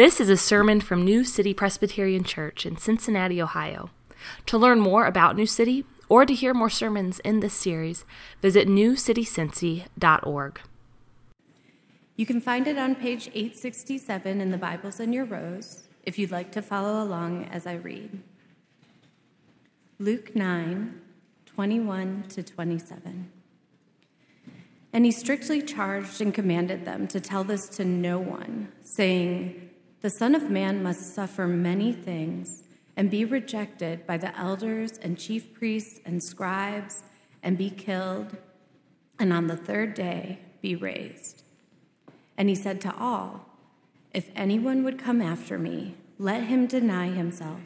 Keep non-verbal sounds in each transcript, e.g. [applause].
This is a sermon from New City Presbyterian Church in Cincinnati, Ohio. To learn more about New City or to hear more sermons in this series, visit newcitycincy.org. You can find it on page 867 in the Bibles in your rows if you'd like to follow along as I read. Luke 9, 21 to 27. And he strictly charged and commanded them to tell this to no one, saying, The Son of Man must suffer many things and be rejected by the elders and chief priests and scribes and be killed, and on the third day be raised. And he said to all, If anyone would come after me, let him deny himself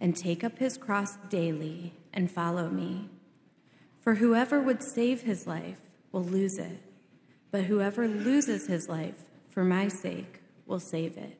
and take up his cross daily and follow me. For whoever would save his life, will lose it, but whoever loses his life for my sake will save it.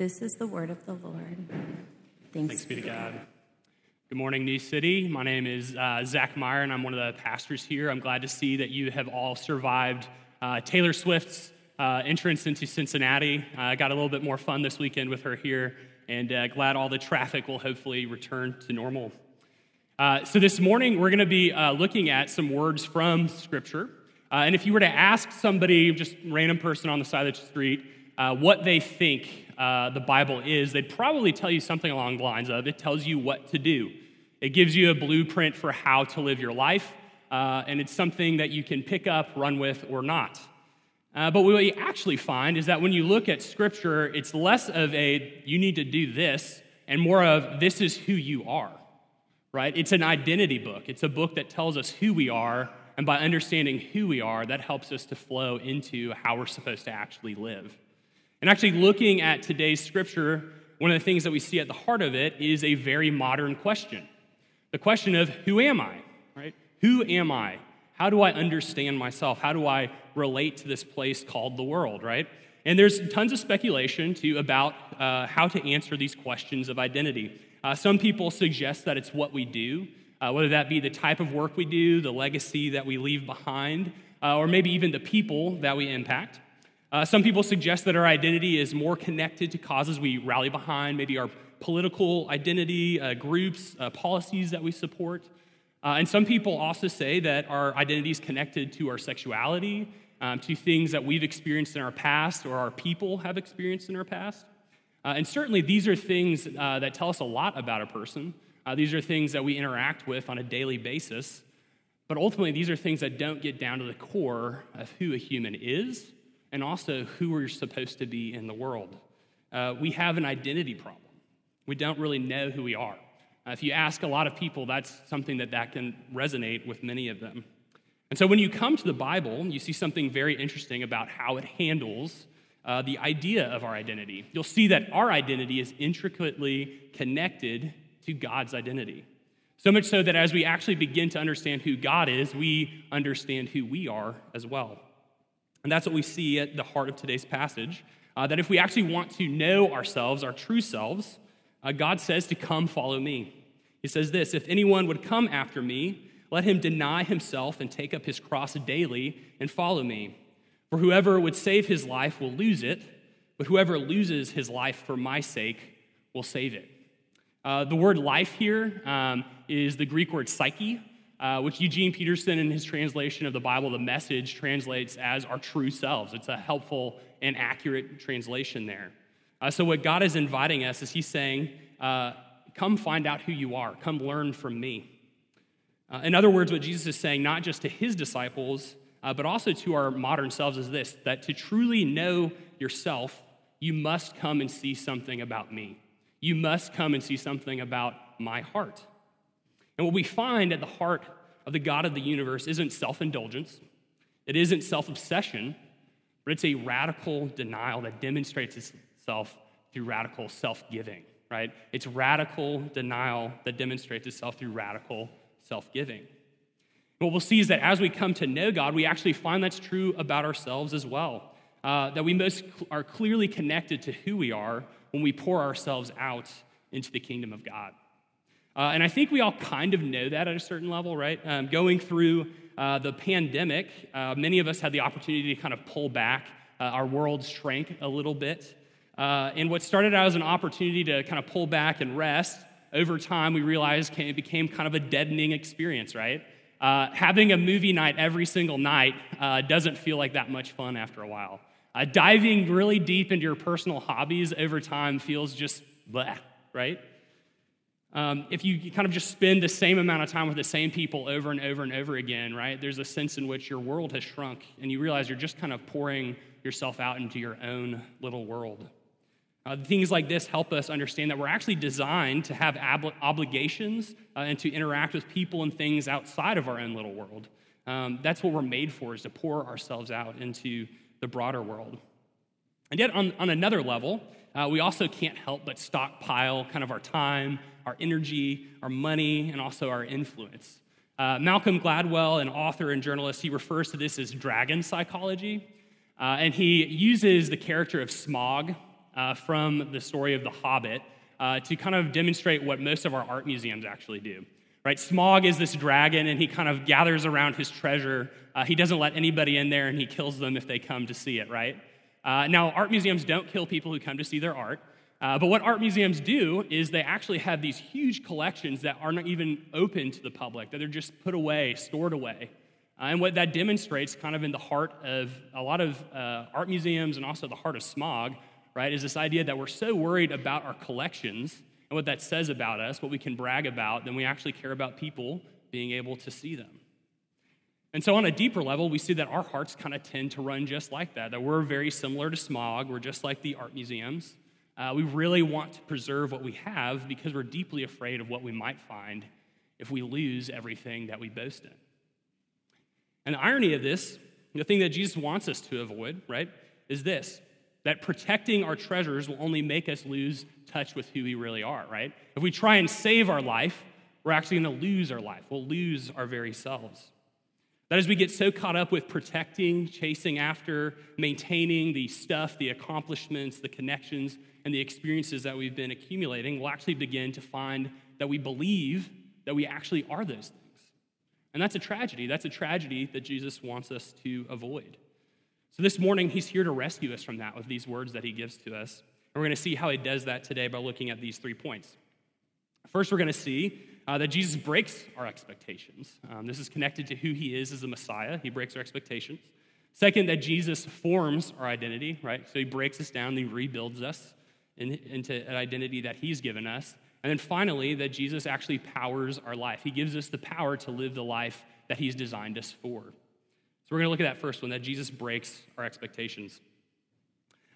This is the word of the Lord. Thanks, Thanks be to God. Good morning, New City. My name is uh, Zach Meyer, and I'm one of the pastors here. I'm glad to see that you have all survived uh, Taylor Swift's uh, entrance into Cincinnati. I got a little bit more fun this weekend with her here, and uh, glad all the traffic will hopefully return to normal. Uh, so, this morning we're going to be uh, looking at some words from Scripture. Uh, and if you were to ask somebody, just random person on the side of the street, uh, what they think uh, the Bible is, they'd probably tell you something along the lines of it tells you what to do. It gives you a blueprint for how to live your life, and it's something that you can pick up, run with, or not. but what you actually find is that when you look at Scripture, it's less of a you need to do this and more of this is who you are right? It's an identity book. It's a book that tells us who we are, and by understanding who we are, that helps us to flow into how we're supposed to actually live. And actually, looking at today's scripture, one of the things that we see at the heart of it is a very modern question the question of who am I, right? Who am I? How do I understand myself? How do I relate to this place called the world, right? And there's tons of speculation too about uh, how to answer these questions of identity. Uh, some people suggest that it's what we do, uh, whether that be the type of work we do, the legacy that we leave behind, uh, or maybe even the people that we impact. Uh, some people suggest that our identity is more connected to causes we rally behind, maybe our political identity, uh, groups, uh, policies that we support. and some people also say that our identity is connected to our sexuality, um, to things that we've experienced in our past or our people have experienced in our past. Uh, and certainly, these are things uh, that tell us a lot about a person. Uh, these are things that we interact with on a daily basis. But ultimately, these are things that don't get down to the core of who a human is and also who we're supposed to be in the world. Uh, we have an identity problem. We don't really know who we are. Uh, if you ask a lot of people, that's something that, that can resonate with many of them. And so, when you come to the Bible, you see something very interesting about how it handles uh, the idea of our identity. You'll see that our identity is intricately connected to God's identity. So much so that as we actually begin to understand who God is, we understand who we are as well. And that's what we see at the heart of today's passage. Uh, that if we actually want to know ourselves, our true selves, uh, God says to come follow me. He says this If anyone would come after me, let him deny himself and take up his cross daily and follow me. For whoever would save his life will lose it, but whoever loses his life for my sake will save it. Uh, the word life here um, is the Greek word psyche, uh, which Eugene Peterson, in his translation of the Bible, the message, translates as our true selves. It's a helpful and accurate translation there. Uh, so, what God is inviting us is He's saying, uh, Come find out who you are, come learn from me. Uh, in other words, what Jesus is saying, not just to His disciples, uh, but also to our modern selves is this that to truly know yourself, you must come and see something about me. You must come and see something about my heart. And what we find at the heart of the God of the universe isn't self indulgence, it isn't self obsession, but it's a radical denial that demonstrates itself through radical self giving, right? It's radical denial that demonstrates itself through radical self giving. What we'll see is that as we come to know God, we actually find that's true about ourselves as well. Uh, that we most cl- are clearly connected to who we are when we pour ourselves out into the kingdom of God. Uh, and I think we all kind of know that at a certain level, right? Um, going through uh, the pandemic, uh, many of us had the opportunity to kind of pull back. Uh, our world shrank a little bit. Uh, and what started out as an opportunity to kind of pull back and rest, over time we realized it became kind of a deadening experience, right? Uh, having a movie night every single night doesn't feel like that much fun after a while. diving really deep into your personal hobbies over time feels just blah, right? Um, if you kind of just spend the same amount of time with the same people over and over and over again, right, there's a sense in which your world has shrunk and you realize you're just kind of pouring yourself out into your own little world. Uh, things like this help us understand that we're actually designed to have ob- obligations uh, and to interact with people and things outside of our own little world. Um, that's what we're made for, is to pour ourselves out into the broader world. And yet, on, on another level, uh, we also can't help but stockpile kind of our time our energy, our money, and also our influence. Uh, Malcolm Gladwell, an author and journalist, he refers to this as dragon psychology. Uh, and he uses the character of Smaug uh, from the story of The Hobbit uh, to kind of demonstrate what most of our art museums actually do. Right? Smaug is this dragon, and he kind of gathers around his treasure. Uh, he doesn't let anybody in there, and he kills them if they come to see it, right? Uh, now, art museums don't kill people who come to see their art. Uh, but what art museums do is they actually have these huge collections that are not even open to the public, that they're just put away, stored away. Uh, and what that demonstrates, kind of in the heart of a lot of uh, art museums and also the heart of Smaug, right, is this idea that we're so worried about our collections and what that says about us, what we can brag about, than we actually care about people being able to see them. And so, on a deeper level, we see that our hearts kind of tend to run just like that, that we're very similar to Smaug, We're just like the art museums. Uh, we really want to preserve what we have because we're deeply afraid of what we might find if we lose everything that we boast in. And the irony of this, the thing that Jesus wants us to avoid, right, is this that protecting our treasures will only make us lose touch with who we really are, right? If we try and save our life, we're actually going to lose our life. We'll lose our very selves. That is, we get so caught up with protecting, chasing after, maintaining the stuff, the accomplishments, the connections, and the experiences that we've been accumulating, we'll actually begin to find that we believe that we actually are those things. And that's a tragedy. That's a tragedy that Jesus wants us to avoid. So this morning, he's here to rescue us from that with these words that he gives to us. And we're going to see how he does that today by looking at these three points. First, we're going to see uh, that Jesus breaks our expectations. Um, this is connected to who he is as the Messiah. He breaks our expectations. Second, that Jesus forms our identity, right? So he breaks us down, he rebuilds us in, into an identity that he's given us. And then finally, that Jesus actually powers our life. He gives us the power to live the life that he's designed us for. So we're going to look at that first one that Jesus breaks our expectations.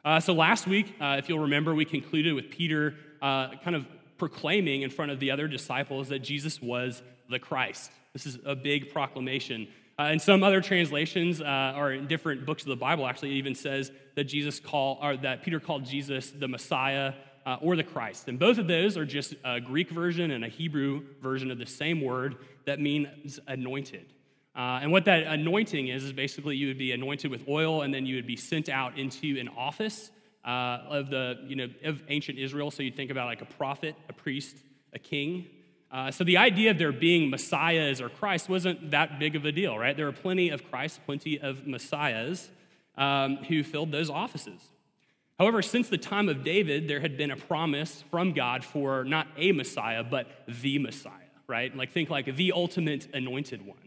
Uh, so last week, uh, if you'll remember, we concluded with Peter uh, kind of proclaiming in front of the other disciples that Jesus was the Christ. This is a big proclamation. Uh, in some other translations, uh, or in different books of the Bible, actually, it even says that Jesus called, or that Peter called Jesus the Messiah uh, or the Christ. And both of those are just a Greek version and a Hebrew version of the same word that means anointed. Uh, and what that anointing is is basically you would be anointed with oil, and then you would be sent out into an office uh, of the, you know, of ancient Israel. So you think about like a prophet, a priest, a king. Uh, so the idea of there being messiahs or Christ wasn't that big of a deal, right? There were plenty of Christ, plenty of messiahs um, who filled those offices. However, since the time of David, there had been a promise from God for not a Messiah, but the Messiah, right? Like think like the ultimate anointed one.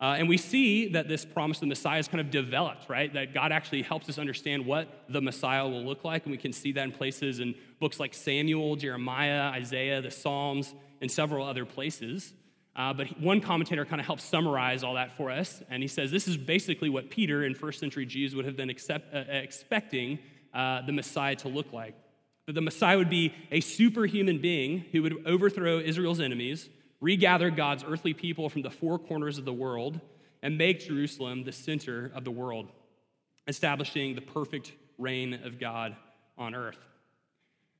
Uh, and we see that this promise of the Messiah is kind of developed, right? That God actually helps us understand what the Messiah will look like. And we can see that in places in books like Samuel, Jeremiah, Isaiah, the Psalms, and several other places. Uh, but one commentator kind of helps summarize all that for us. And he says this is basically what Peter in first century Jews would have been accept, uh, expecting uh, the Messiah to look like. That the Messiah would be a superhuman being who would overthrow Israel's enemies regather God's earthly people from the four corners of the world, and make Jerusalem the center of the world, establishing the perfect reign of God on earth.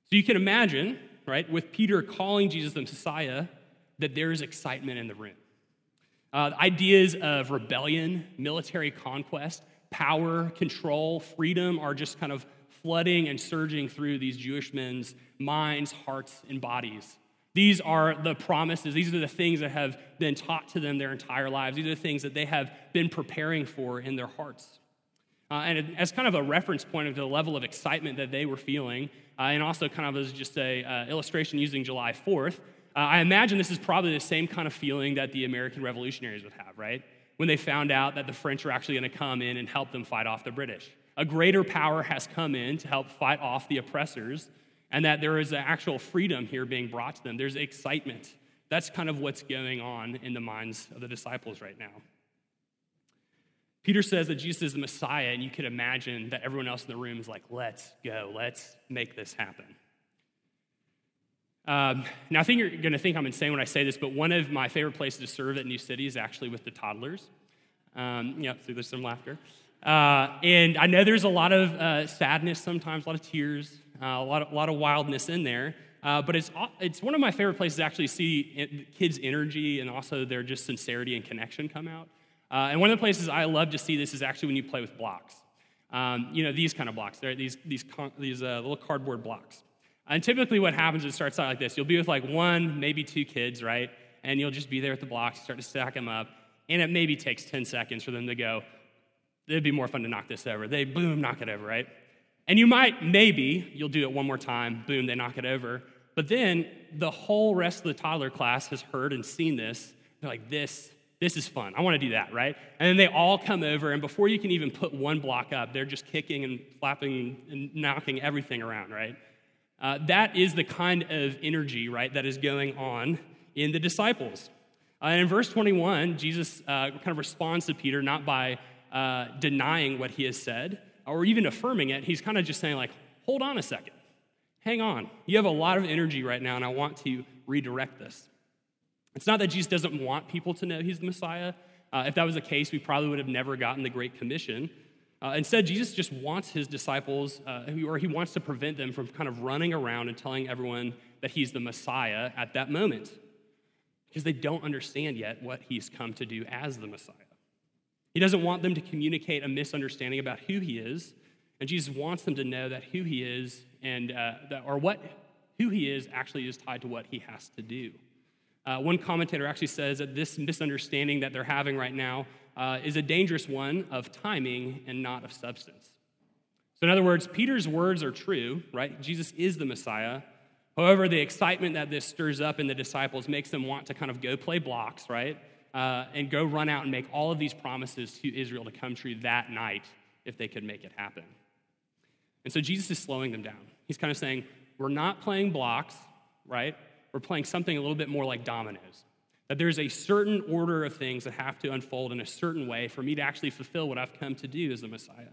So you can imagine, right, with Peter calling Jesus the Messiah, that there is excitement in the room. Uh, ideas of rebellion, military conquest, power, control, freedom are just kind of flooding and surging through these Jewish men's minds, hearts, and bodies. These are the promises. These are the things that have been taught to them their entire lives. These are the things that they have been preparing for in their hearts. Uh, and as kind of a reference point of the level of excitement that they were feeling, and also kind of as just a uh, illustration using July 4th, uh, I imagine this is probably the same kind of feeling that the American revolutionaries would have, right? When they found out that the French were actually going to come in and help them fight off the British. A greater power has come in to help fight off the oppressors and that there is an actual freedom here being brought to them. There's excitement. That's kind of what's going on in the minds of the disciples right now. Peter says that Jesus is the Messiah, and you could imagine that everyone else in the room is like, let's go, let's make this happen. Um, now, I think you're going to think I'm insane when I say this, but one of my favorite places to serve at New City is actually with the toddlers. Um, yeah, so there's some laughter. Uh, and I know there's a lot of uh, sadness sometimes, a lot of tears, uh, a, lot of, a lot of wildness in there. Uh, but it's, it's one of my favorite places to actually see kids' energy and also their just sincerity and connection come out. Uh, and one of the places I love to see this is actually when you play with blocks. Um, you know, these kind of blocks. They're these, these, these uh, little cardboard blocks. And typically what happens is it starts out like this. You'll be with like one, maybe two kids, right? And you'll just be there with the blocks, start to stack them up. And it maybe takes 10 seconds for them to go, it'd be more fun to knock this over. They boom, knock it over, right? And you might, maybe, you'll do it one more time, boom, they knock it over. But then the whole rest of the toddler class has heard and seen this. They're like, this, this is fun. I want to do that, right? And then they all come over, and before you can even put one block up, they're just kicking and flapping and knocking everything around, right? Uh, that is the kind of energy, right, that is going on in the disciples. Uh, and in verse 21, Jesus uh, kind of responds to Peter not by uh, denying what he has said, or even affirming it, he's kind of just saying, like, hold on a second. Hang on. You have a lot of energy right now, and I want to redirect this. It's not that Jesus doesn't want people to know he's the Messiah. Uh, if that was the case, we probably would have never gotten the Great Commission. Uh, instead, Jesus just wants his disciples, uh, or he wants to prevent them from kind of running around and telling everyone that he's the Messiah at that moment, because they don't understand yet what he's come to do as the Messiah. He doesn't want them to communicate a misunderstanding about who he is. And Jesus wants them to know that who he is and uh, that, or what who he is actually is tied to what he has to do. Uh, one commentator actually says that this misunderstanding that they're having right now uh, is a dangerous one of timing and not of substance. So, in other words, Peter's words are true, right? Jesus is the Messiah. However, the excitement that this stirs up in the disciples makes them want to kind of go play blocks, right? uh, and go run out and make all of these promises to Israel to come true that night if they could make it happen. And so Jesus is slowing them down. He's kind of saying, We're not playing blocks, right? We're playing something a little bit more like dominoes. That there's a certain order of things that have to unfold in a certain way for me to actually fulfill what I've come to do as the Messiah.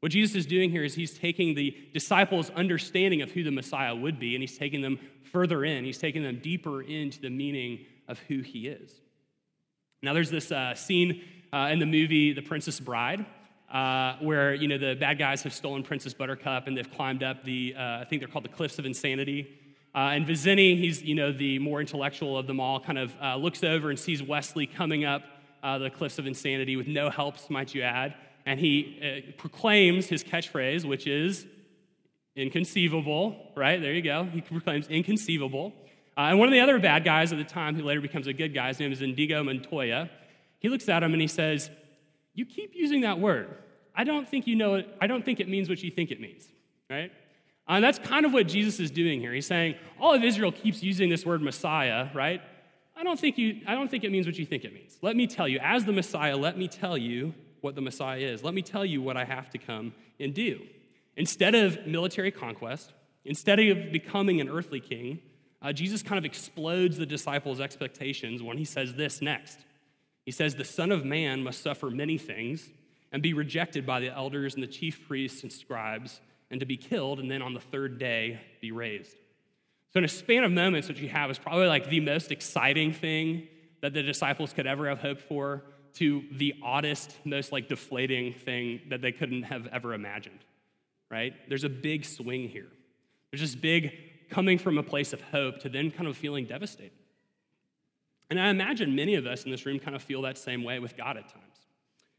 What Jesus is doing here is he's taking the disciples' understanding of who the Messiah would be and he's taking them further in. He's taking them deeper into the meaning of who he is. Now, there's this uh, scene uh, in the movie The Princess Bride. Uh, where you know the bad guys have stolen Princess Buttercup and they've climbed up the uh, I think they're called the Cliffs of Insanity. Uh, and Vizzini, he's you know the more intellectual of them all, kind of uh, looks over and sees Westley coming up the Cliffs of Insanity with no helps, might you add, and he proclaims his catchphrase, which is inconceivable. Right there you go. He proclaims inconceivable. Uh, and one of the other bad guys at the time, who later becomes a good guy, his name is Indigo Montoya, he looks at him and he says, You keep using that word. I don't think you know it, I don't think it means what you think it means, right? Uh, and that's kind of what Jesus is doing here. He's saying, all of Israel keeps using this word Messiah, right? I don't think you I don't think it means what you think it means. Let me tell you, as the Messiah, let me tell you what the Messiah is. Let me tell you what I have to come and do. Instead of military conquest, instead of becoming an earthly king, uh, Jesus kind of explodes the disciples' expectations when he says this next. He says, The Son of Man must suffer many things and be rejected by the elders and the chief priests and scribes, and to be killed, and then on the third day be raised. So, in a span of moments, what you have is probably like the most exciting thing that the disciples could ever have hoped for to the oddest, most like deflating thing that they couldn't have ever imagined, right? There's a big swing here. There's this big coming from a place of hope to then kind of feeling devastated. And I imagine many of us in this room kind of feel that same way with God at times.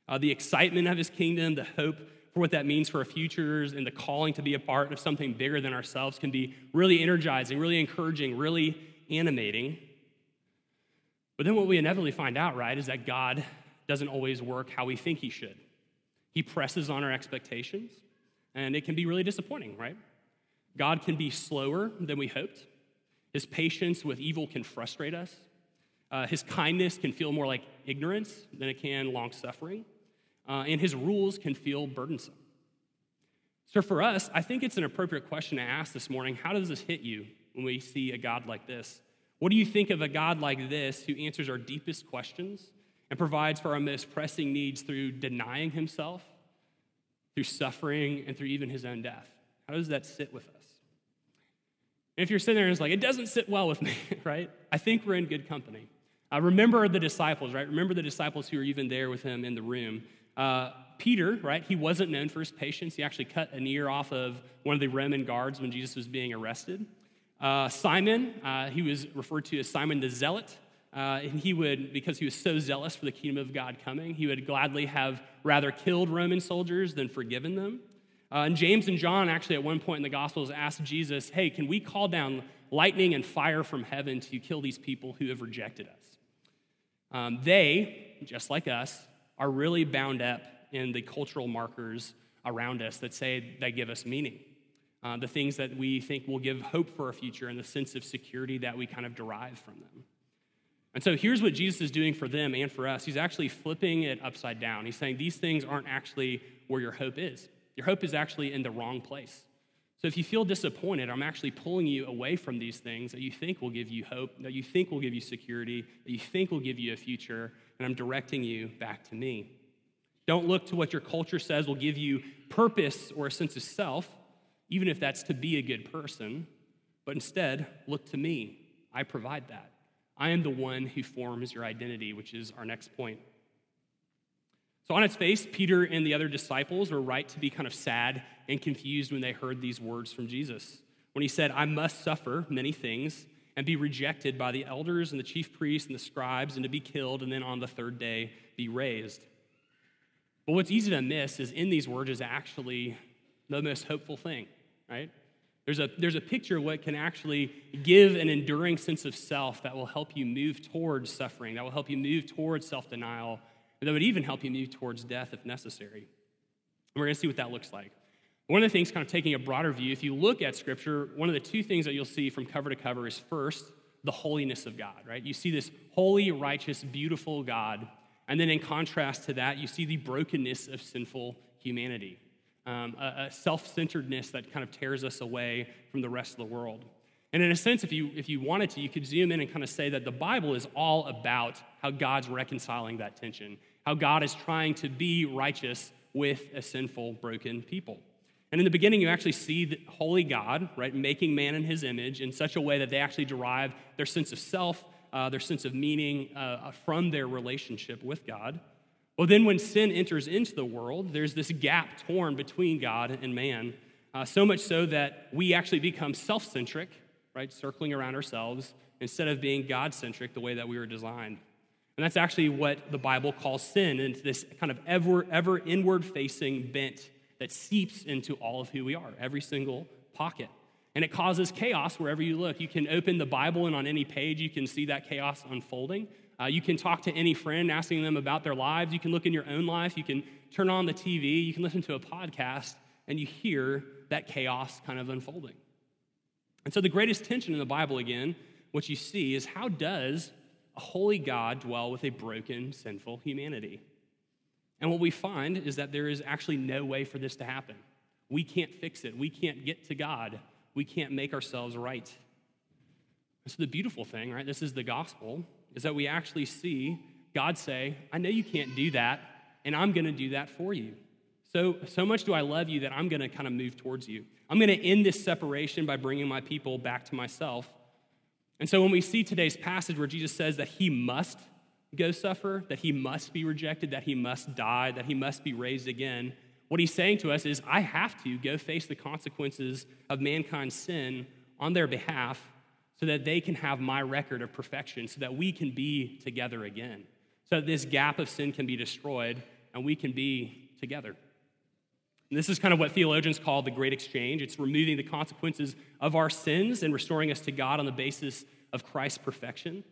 Uh, the excitement of his kingdom, the hope for what that means for our futures, and the calling to be a part of something bigger than ourselves can be really energizing, really encouraging, really animating. But then what we inevitably find out, right, is that God doesn't always work how we think he should. He presses on our expectations, and it can be really disappointing, right? God can be slower than we hoped. His patience with evil can frustrate us. Uh, his kindness can feel more like ignorance than it can long suffering. Uh, and his rules can feel burdensome. So, for us, I think it's an appropriate question to ask this morning how does this hit you when we see a God like this? What do you think of a God like this who answers our deepest questions and provides for our most pressing needs through denying himself, through suffering, and through even his own death? How does that sit with us? And if you're sitting there and it's like, it doesn't sit well with me, [laughs] right? I think we're in good company. Uh, remember the disciples, right? Remember the disciples who were even there with him in the room. Uh, Peter, right? He wasn't known for his patience. He actually cut an ear off of one of the Roman guards when Jesus was being arrested. Uh, Simon, uh, he was referred to as Simon the Zealot. Uh, and he would, because he was so zealous for the kingdom of God coming, he would gladly have rather killed Roman soldiers than forgiven them. Uh, and James and John actually, at one point in the Gospels, asked Jesus, Hey, can we call down lightning and fire from heaven to kill these people who have rejected us? Um, they, just like us, are really bound up in the cultural markers around us that say they give us meaning. Uh, the things that we think will give hope for our future and the sense of security that we kind of derive from them. And so here's what Jesus is doing for them and for us. He's actually flipping it upside down. He's saying these things aren't actually where your hope is. Your hope is actually in the wrong place. So if you feel disappointed, I'm actually pulling you away from these things that you think will give you hope, that you think will give you security, that you think will give you a future, and I'm directing you back to me. Don't look to what your culture says will give you purpose or a sense of self, even if that's to be a good person, but instead look to me. I provide that. I am the one who forms your identity, which is our next point. So, on its face, Peter and the other disciples were right to be kind of sad and confused when they heard these words from Jesus. When he said, I must suffer many things and be rejected by the elders and the chief priests and the scribes and to be killed and then on the third day be raised. But what's easy to miss is in these words is actually the most hopeful thing, right? There's a, there's a picture of what can actually give an enduring sense of self that will help you move towards suffering, that will help you move towards self denial, and that would even help you move towards death if necessary. And we're going to see what that looks like. One of the things, kind of taking a broader view, if you look at Scripture, one of the two things that you'll see from cover to cover is first, the holiness of God, right? You see this holy, righteous, beautiful God. And then in contrast to that, you see the brokenness of sinful humanity um, a, a self centeredness that kind of tears us away from the rest of the world. And in a sense, if you, if you wanted to, you could zoom in and kind of say that the Bible is all about how God's reconciling that tension, how God is trying to be righteous with a sinful, broken people. And in the beginning, you actually see the holy God, right, making man in his image in such a way that they actually derive their sense of self, uh, their sense of meaning uh, from their relationship with God. Well, then when sin enters into the world, there's this gap torn between God and man, uh, so much so that we actually become self centric, right, circling around ourselves, instead of being God centric the way that we were designed. And that's actually what the Bible calls sin, and it's this kind of ever, ever inward facing bent that seeps into all of who we are, every single pocket. And it causes chaos wherever you look. You can open the Bible, and on any page, you can see that chaos unfolding. Uh, you can talk to any friend asking them about their lives. You can look in your own life. You can turn on the TV. You can listen to a podcast, and you hear that chaos kind of unfolding. And so, the greatest tension in the Bible, again, what you see is how does a holy God dwell with a broken, sinful humanity? And what we find is that there is actually no way for this to happen. We can't fix it. We can't get to God. We can't make ourselves right. So, the beautiful thing, right? This is the gospel is that we actually see God say, I know you can't do that, and I'm going to do that for you. So, so much do I love you that I'm going to kind of move towards you. I'm going to end this separation by bringing my people back to myself. And so, when we see today's passage where Jesus says that he must go suffer, that he must be rejected, that he must die, that he must be raised again, what he's saying to us is, I have to go face the consequences of mankind's sin on their behalf so that they can have my record of perfection, so that we can be together again, so that this gap of sin can be destroyed and we can be together. And this is kind of what theologians call the great exchange. It's removing the consequences of our sins and restoring us to God on the basis of Christ's perfection.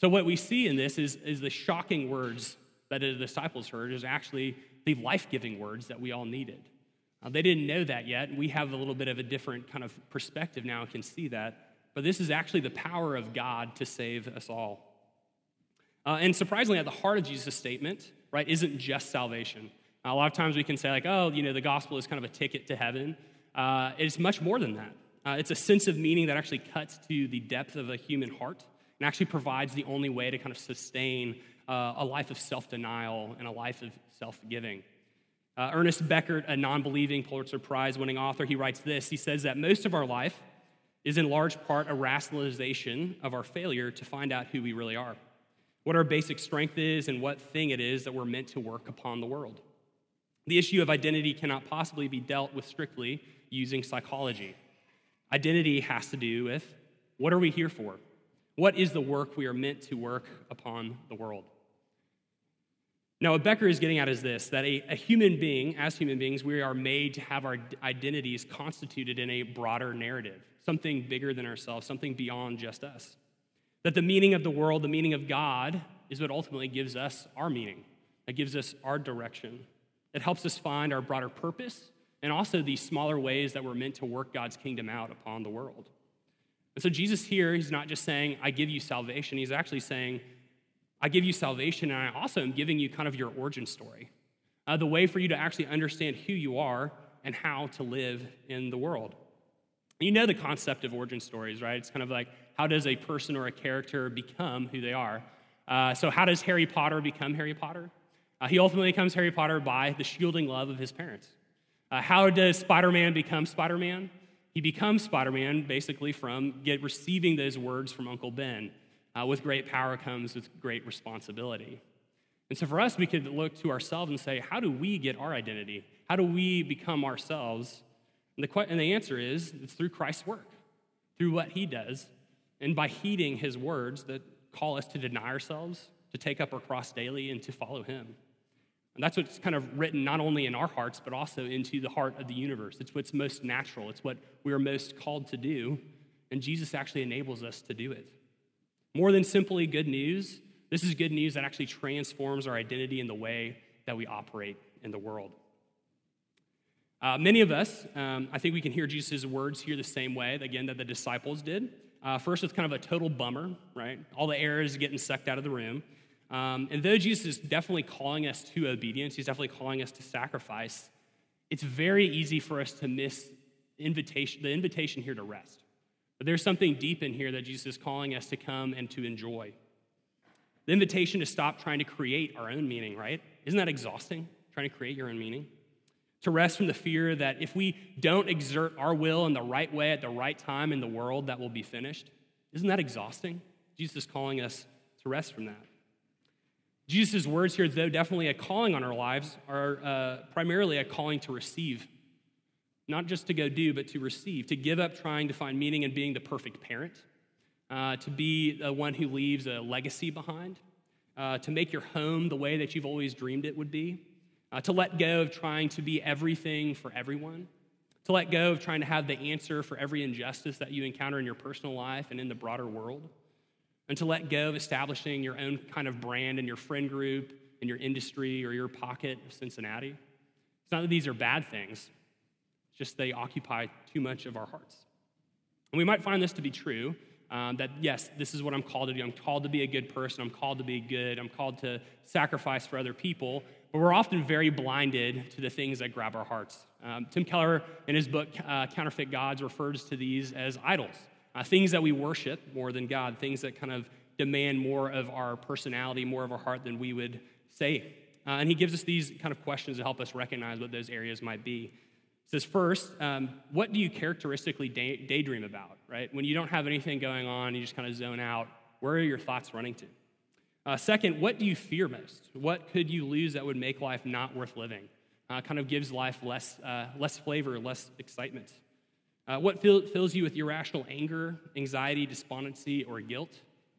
So, what we see in this is, is the shocking words that the disciples heard is actually the life giving words that we all needed. Uh, they didn't know that yet. We have a little bit of a different kind of perspective now and can see that. But this is actually the power of God to save us all. Uh, and surprisingly, at the heart of Jesus' statement, right, isn't just salvation. A lot of times we can say, like, oh, you know, the gospel is kind of a ticket to heaven. Uh, it's much more than that. Uh, it's a sense of meaning that actually cuts to the depth of a human heart and actually provides the only way to kind of sustain uh, a life of self denial and a life of self giving. Uh, Ernest Becker, a non believing Pulitzer Prize winning author, he writes this. He says that most of our life is in large part a rationalization of our failure to find out who we really are, what our basic strength is, and what thing it is that we're meant to work upon the world. The issue of identity cannot possibly be dealt with strictly using psychology. Identity has to do with what are we here for? What is the work we are meant to work upon the world? Now, what Becker is getting at is this that a, a, human being, as human beings, we are made to have our identities constituted in a broader narrative, something bigger than ourselves, something beyond just us. That the meaning of the world, the meaning of God, is what ultimately gives us our meaning, that gives us our direction, it helps us find our broader purpose and also these smaller ways that we're meant to work God's kingdom out upon the world. And so, Jesus here, he's not just saying, I give you salvation. He's actually saying, I give you salvation, and I also am giving you kind of your origin story, uh, the way for you to actually understand who you are and how to live in the world. You know the concept of origin stories, right? It's kind of like how does a person or a character become who they are? Uh, so, how does Harry Potter become Harry Potter? Uh, he ultimately becomes Harry Potter by the shielding love of his parents. Uh, how does Spider Man become Spider Man? He becomes Spider Man basically from get, receiving those words from Uncle Ben. Uh, with great power comes with great responsibility. And so for us, we could look to ourselves and say, how do we get our identity? How do we become ourselves? And the, and the answer is it's through Christ's work, through what he does, and by heeding his words that call us to deny ourselves, to take up our cross daily, and to follow him. And that's what's kind of written not only in our hearts, but also into the heart of the universe. It's what's most natural, it's what we are most called to do. And Jesus actually enables us to do it. More than simply good news, this is good news that actually transforms our identity in the way that we operate in the world. Uh, many of us, um, I think we can hear Jesus' words here the same way, again, that the disciples did. Uh, first, it's kind of a total bummer, right? All the air is getting sucked out of the room. Um, and though Jesus is definitely calling us to obedience, he's definitely calling us to sacrifice, it's very easy for us to miss invitation, the invitation here to rest. But there's something deep in here that Jesus is calling us to come and to enjoy. The invitation to stop trying to create our own meaning, right? Isn't that exhausting, trying to create your own meaning? To rest from the fear that if we don't exert our will in the right way at the right time in the world, that will be finished. Isn't that exhausting? Jesus is calling us to rest from that. Jesus' words here, though definitely a calling on our lives, are uh, primarily a calling to receive. Not just to go do, but to receive, to give up trying to find meaning in being the perfect parent, uh, to be the one who leaves a legacy behind, uh, to make your home the way that you've always dreamed it would be, uh, to let go of trying to be everything for everyone, to let go of trying to have the answer for every injustice that you encounter in your personal life and in the broader world and to let go of establishing your own kind of brand in your friend group, in your industry, or your pocket of Cincinnati. It's not that these are bad things, it's just they occupy too much of our hearts. And we might find this to be true um, that, yes, this is what I'm called to do. I'm called to be a good person. I'm called to be good. I'm called to sacrifice for other people. But we're often very blinded to the things that grab our hearts. Um, Tim Keller, in his book, uh, Counterfeit Gods, refers to these as idols uh, things that we worship more than God, things that kind of demand more of our personality, more of our heart than we would say. Uh, and he gives us these kind of questions to help us recognize what those areas might be. He says, first, um, what do you characteristically day- daydream about, right? When you don't have anything going on, you just kind of zone out, where are your thoughts running to? Uh, second, what do you fear most? What could you lose that would make life not worth living? uh, kind of gives life less, uh, less flavor, less excitement. Uh, what fill, fills you with irrational anger, anxiety, despondency, or guilt?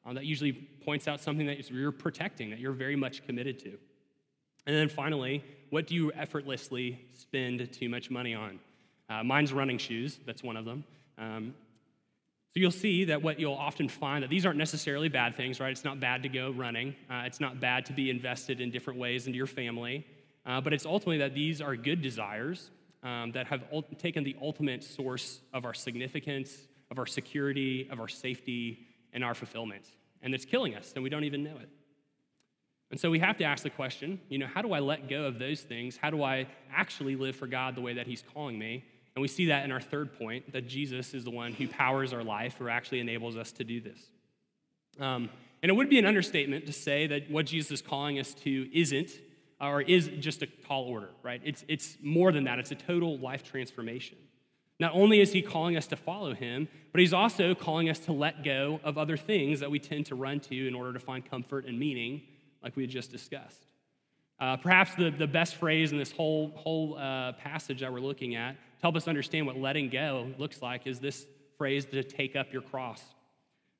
Um, that usually points out something that you're protecting, that you're very much committed to. And then finally, what do you effortlessly spend too much money on? Uh, mine's running shoes, that's one of them. Um, so you'll see that what you'll often find that these aren't necessarily bad things, right? It's not bad to go running. Uh, it's not bad to be invested in different ways into your family. Uh, but it's ultimately that these are good desires um, that have ult- taken the ultimate source of our significance, of our security, of our safety, and our fulfillment. And it's killing us, and we don't even know it. And so we have to ask the question, you know, how do I let go of those things? How do I actually live for God the way that He's calling me? And we see that in our third point that Jesus is the one who powers our life, who actually enables us to do this. Um, and it would be an understatement to say that what Jesus is calling us to isn't or is just a tall order, right? It's, it's more than that, it's a total life transformation. Not only is he calling us to follow him, but he's also calling us to let go of other things that we tend to run to in order to find comfort and meaning, like we had just discussed. Uh, perhaps the, the best phrase in this whole, whole uh, passage that we're looking at to help us understand what letting go looks like is this phrase to take up your cross.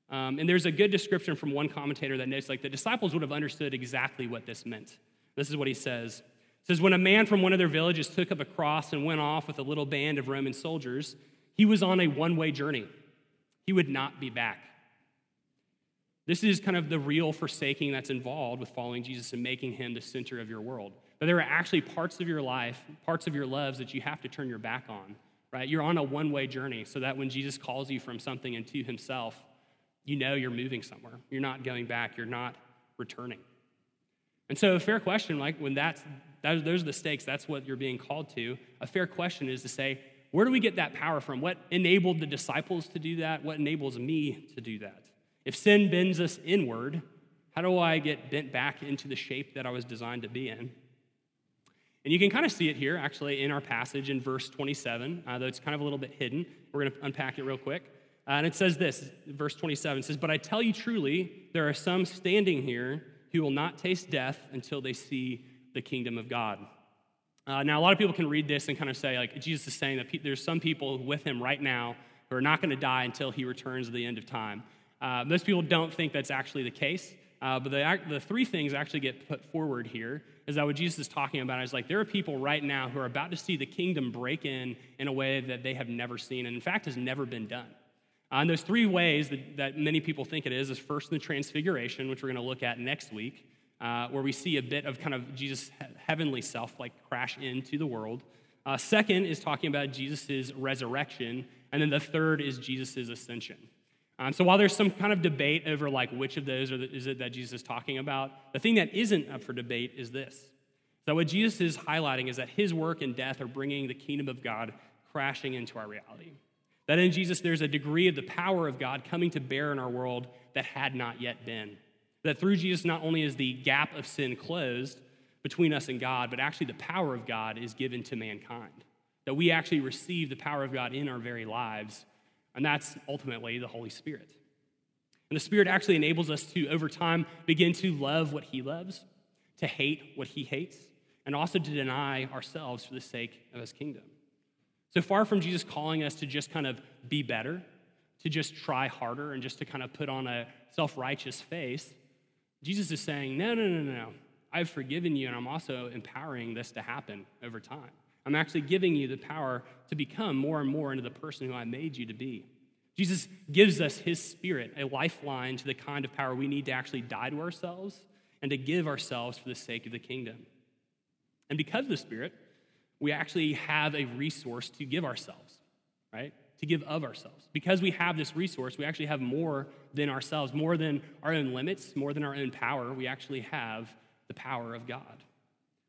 Um, and there's a good description from one commentator that notes like the disciples would have understood exactly what this meant. This is what he says. He says, When a man from one of their villages took up a cross and went off with a little band of Roman soldiers, he was on a one way journey. He would not be back. This is kind of the real forsaking that's involved with following Jesus and making him the center of your world. But there are actually parts of your life, parts of your loves that you have to turn your back on, right? You're on a one way journey so that when Jesus calls you from something into himself, you know you're moving somewhere. You're not going back, you're not returning. And so, a fair question, like when that's, that, those are the stakes, that's what you're being called to. A fair question is to say, where do we get that power from? What enabled the disciples to do that? What enables me to do that? If sin bends us inward, how do I get bent back into the shape that I was designed to be in? And you can kind of see it here, actually, in our passage in verse 27, uh, though it's kind of a little bit hidden. We're going to unpack it real quick. Uh, and it says this, verse 27 says, But I tell you truly, there are some standing here who will not taste death until they see the kingdom of God. Uh, now, a lot of people can read this and kind of say, like, Jesus is saying that pe- there's some people with him right now who are not going to die until he returns at the end of time. Uh, most people don't think that's actually the case. Uh, but the, the three things actually get put forward here is that what Jesus is talking about is like there are people right now who are about to see the kingdom break in in a way that they have never seen, and in fact has never been done. Uh, and there's three ways that, that many people think it is. Is first the transfiguration, which we're going to look at next week, uh, where we see a bit of kind of Jesus' heavenly self like crash into the world. Uh, second is talking about Jesus' resurrection, and then the third is Jesus' ascension. Um, so while there's some kind of debate over like which of those the, is it that Jesus is talking about, the thing that isn't up for debate is this: that what Jesus is highlighting is that His work and death are bringing the kingdom of God crashing into our reality. That in Jesus, there's a degree of the power of God coming to bear in our world that had not yet been. That through Jesus, not only is the gap of sin closed between us and God, but actually the power of God is given to mankind. That we actually receive the power of God in our very lives, and that's ultimately the Holy Spirit. And the Spirit actually enables us to, over time, begin to love what He loves, to hate what He hates, and also to deny ourselves for the sake of His kingdom. So far from Jesus calling us to just kind of be better, to just try harder, and just to kind of put on a self righteous face, Jesus is saying, no, no, no, no. I've forgiven you, and I'm also empowering this to happen over time. I'm actually giving you the power to become more and more into the person who I made you to be. Jesus gives us his spirit, a lifeline to the kind of power we need to actually die to ourselves and to give ourselves for the sake of the kingdom. And because of the spirit, we actually have a resource to give ourselves, right? To give of ourselves. Because we have this resource, we actually have more than ourselves, more than our own limits, more than our own power. We actually have the power of God.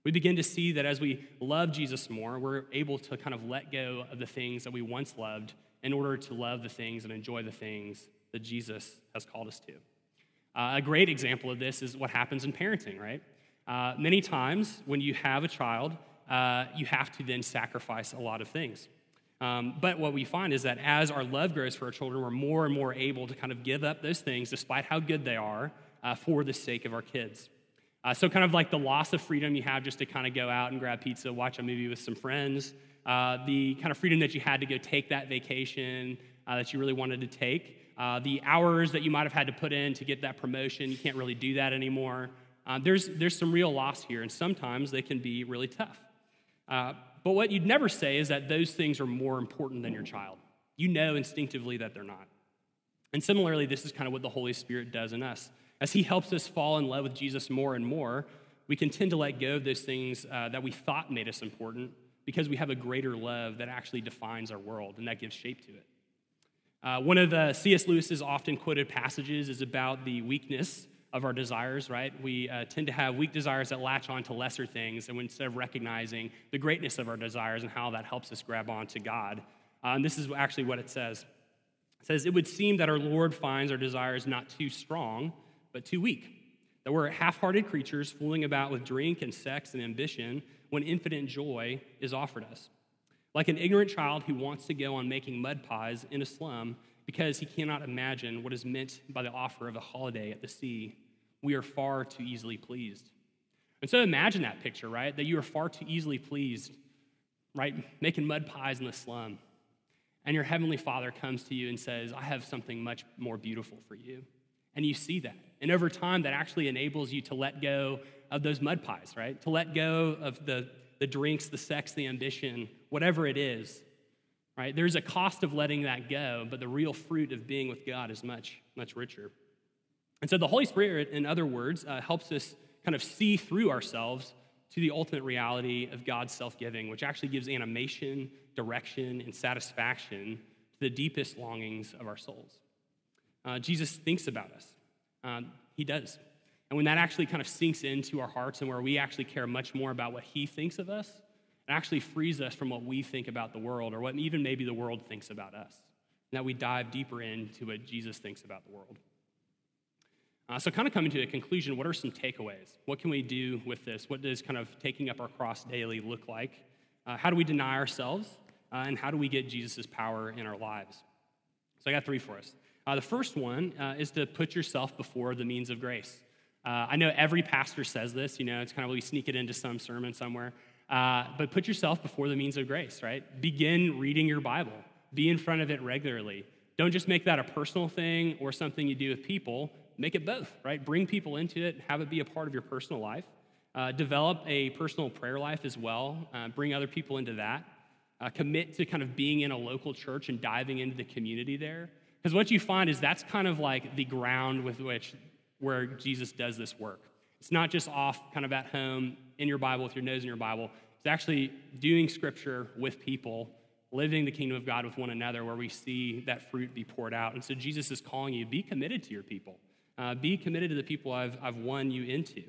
We begin to see that as we love Jesus more, we're able to kind of let go of the things that we once loved in order to love the things and enjoy the things that Jesus has called us to. Uh, a great example of this is what happens in parenting, right? Uh, many times when you have a child, uh, you have to then sacrifice a lot of things. Um, but what we find is that as our love grows for our children, we're more and more able to kind of give up those things, despite how good they are, uh, for the sake of our kids. Uh, so, kind of like the loss of freedom you have just to kind of go out and grab pizza, watch a movie with some friends, uh, the kind of freedom that you had to go take that vacation uh, that you really wanted to take, uh, the hours that you might have had to put in to get that promotion, you can't really do that anymore. There's, there's some real loss here, and sometimes they can be really tough. Uh, but what you'd never say is that those things are more important than your child. You know instinctively that they're not. And similarly, this is kind of what the Holy Spirit does in us. As He helps us fall in love with Jesus more and more, we can tend to let go of those things uh, that we thought made us important because we have a greater love that actually defines our world and that gives shape to it. Uh, one of the C.S. Lewis's often quoted passages is about the weakness of our desires, right? We uh, tend to have weak desires that latch on to lesser things, and instead of recognizing the greatness of our desires and how that helps us grab on to God. Uh, and this is actually what it says it says, It would seem that our Lord finds our desires not too strong, but too weak. That we're half hearted creatures fooling about with drink and sex and ambition when infinite joy is offered us. Like an ignorant child who wants to go on making mud pies in a slum because he cannot imagine what is meant by the offer of a holiday at the sea, we are far too easily pleased. And so imagine that picture, right? That you are far too easily pleased, right? Making mud pies in the slum and your heavenly Father comes to you and says, I have something much more beautiful for you. And you see that. And over time, that actually enables you to let go of those mud pies, right? To let go of the, the drinks, the sex, the ambition, whatever it is, right? There's a cost of letting that go, but the real fruit of being with God is much, much richer. And so the Holy Spirit, in other words, uh, helps us kind of see through ourselves to the ultimate reality of God's self giving, which actually gives animation direction, and satisfaction to the deepest longings of our souls. Uh, Jesus thinks about us. Uh, he does. And when that actually kind of sinks into our hearts and where we actually care much more about what he thinks of us, it actually frees us from what we think about the world or what even maybe the world thinks about us. And that we dive deeper into what Jesus thinks about the world. Uh, so, kind of coming to a conclusion, what are some takeaways? What can we do with this? What does kind of taking up our cross daily look like? Uh, how do we deny ourselves? uh, and how do we get Jesus' power in our lives? So I got three for us. Uh, the first one uh, is to put yourself before the means of grace. Uh, I know every pastor says this, you know, it's kind of we sneak it into some sermon somewhere. But put yourself before the means of grace, right? Begin reading your Bible, be in front of it regularly. Don't just make that a personal thing or something you do with people. Make it both, right? Bring people into it, have it be a part of your personal life. Uh, develop a personal prayer life as well. Uh, bring other people into that. Uh, commit to kind of being in a local church and diving into the community there. Because what you find is that's kind of like the ground with which where Jesus does this work. It's not just off kind of at home in your Bible with your nose in your Bible. It's actually doing scripture with people, living the kingdom of God with one another, where we see that fruit be poured out. And so Jesus is calling you be committed to your people, uh, be committed to the people I've, I've won you into.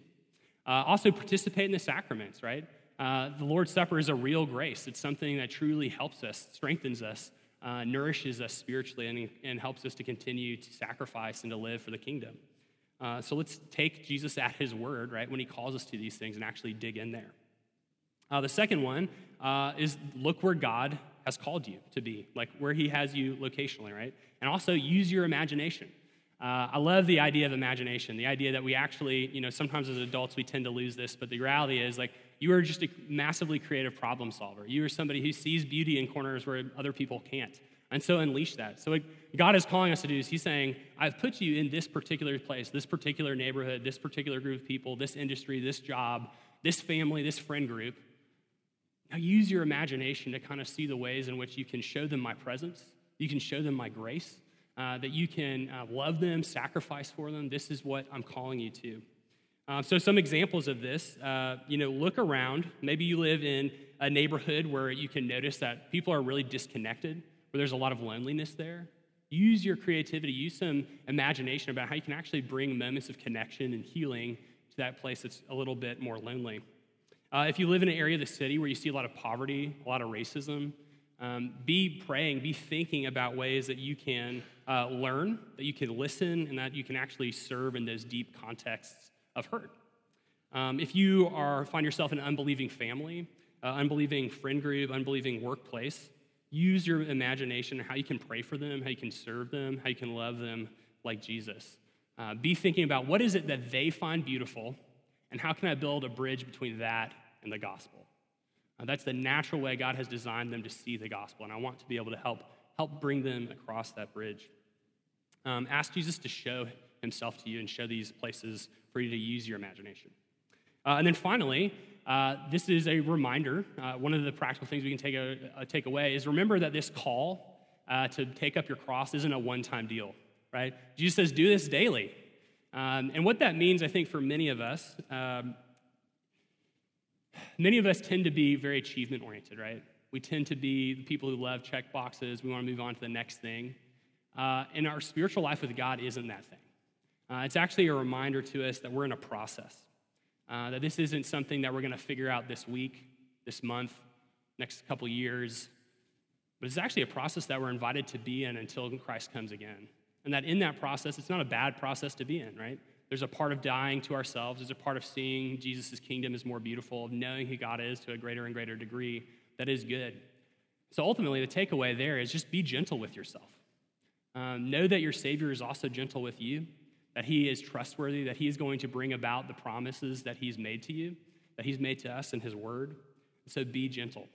Uh, also, participate in the sacraments, right? Uh, the Lord's Supper is a real grace. It's something that truly helps us, strengthens us, uh, nourishes us spiritually, and, and, helps us to continue to sacrifice and to live for the kingdom. Uh, so let's take Jesus at his word, right, when he calls us to these things and actually dig in there. Uh, the second one is look where God has called you to be, like where he has you locationally, right? And also use your imagination. Uh, I love the idea of imagination, the idea that we actually, you know, sometimes as adults we tend to lose this, but the reality is like you are just a massively creative problem solver. You are somebody who sees beauty in corners where other people can't. And so unleash that. So, what God is calling us to do is He's saying, I've put you in this particular place, this particular neighborhood, this particular group of people, this industry, this job, this family, this friend group. Now, use your imagination to kind of see the ways in which you can show them my presence, you can show them my grace, uh, that you can uh, love them, sacrifice for them. This is what I'm calling you to. Um, so, some examples of this, uh, you know, look around. Maybe you live in a neighborhood where you can notice that people are really disconnected, where there's a lot of loneliness there. Use your creativity, use some imagination about how you can actually bring moments of connection and healing to that place that's a little bit more lonely. Uh, if you live in an area of the city where you see a lot of poverty, a lot of racism, um, be praying, be thinking about ways that you can uh, learn, that you can listen, and that you can actually serve in those deep contexts of hurt. Um, if you are find yourself in an unbelieving family, uh, unbelieving friend group, unbelieving workplace, use your imagination how you can pray for them, how you can serve them, how you can love them like Jesus. Uh, be thinking about what is it that they find beautiful And how can I build a bridge between that and the gospel? Uh, that's the natural way God has designed them to see the gospel, and I want to be able to help, help bring them across that bridge. Um, ask Jesus to show himself to you and show these places for you to use your imagination. Uh, and then finally, uh, this is a reminder. Uh, one of the practical things we can take, a, a take away is remember that this call uh, to take up your cross isn't a one time deal, right? Jesus says, do this daily. Um, and what that means, I think, for many of us, um, many of us tend to be very achievement oriented, right? We tend to be the people who love check boxes. We want to move on to the next thing. Uh, and our spiritual life with God isn't that thing. Uh, it's actually a reminder to us that we're in a process, uh, that this isn't something that we're going to figure out this week, this month, next couple years, but it's actually a process that we're invited to be in until Christ comes again. And that in that process, it's not a bad process to be in, right? There's a part of dying to ourselves, there's a part of seeing Jesus' kingdom is more beautiful, of knowing who God is to a greater and greater degree that is good. So ultimately, the takeaway there is just be gentle with yourself. Um, know that your Savior is also gentle with you, that He is trustworthy, that He is going to bring about the promises that He's made to you, that He's made to us in His Word. So be gentle.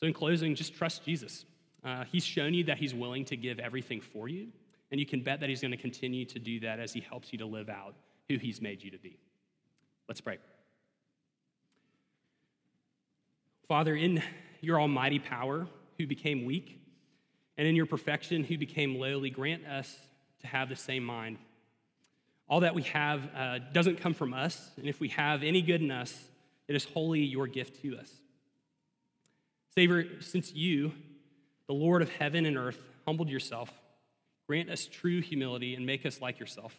So, in closing, just trust Jesus. Uh, he's shown you that He's willing to give everything for you, and you can bet that He's going to continue to do that as He helps you to live out who He's made you to be. Let's pray. Father, in your almighty power, who became weak, and in your perfection, who became lowly, grant us to have the same mind. All that we have uh, doesn't come from us, and if we have any good in us, it is wholly your gift to us. Savior, since you, the Lord of heaven and earth, humbled yourself, grant us true humility and make us like yourself.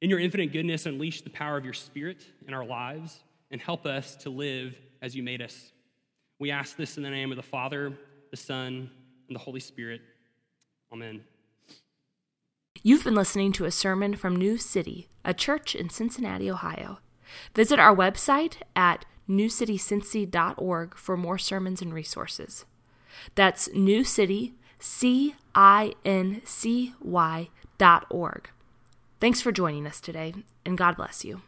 In your infinite goodness, unleash the power of your Spirit in our lives and help us to live as you made us. We ask this in the name of the Father, the Son, and the Holy Spirit. Amen. You've been listening to a sermon from New City, a church in Cincinnati, Ohio. Visit our website at newcitycincy.org for more sermons and resources. That's New City, C I N C Y dot org. Thanks for joining us today, and God bless you.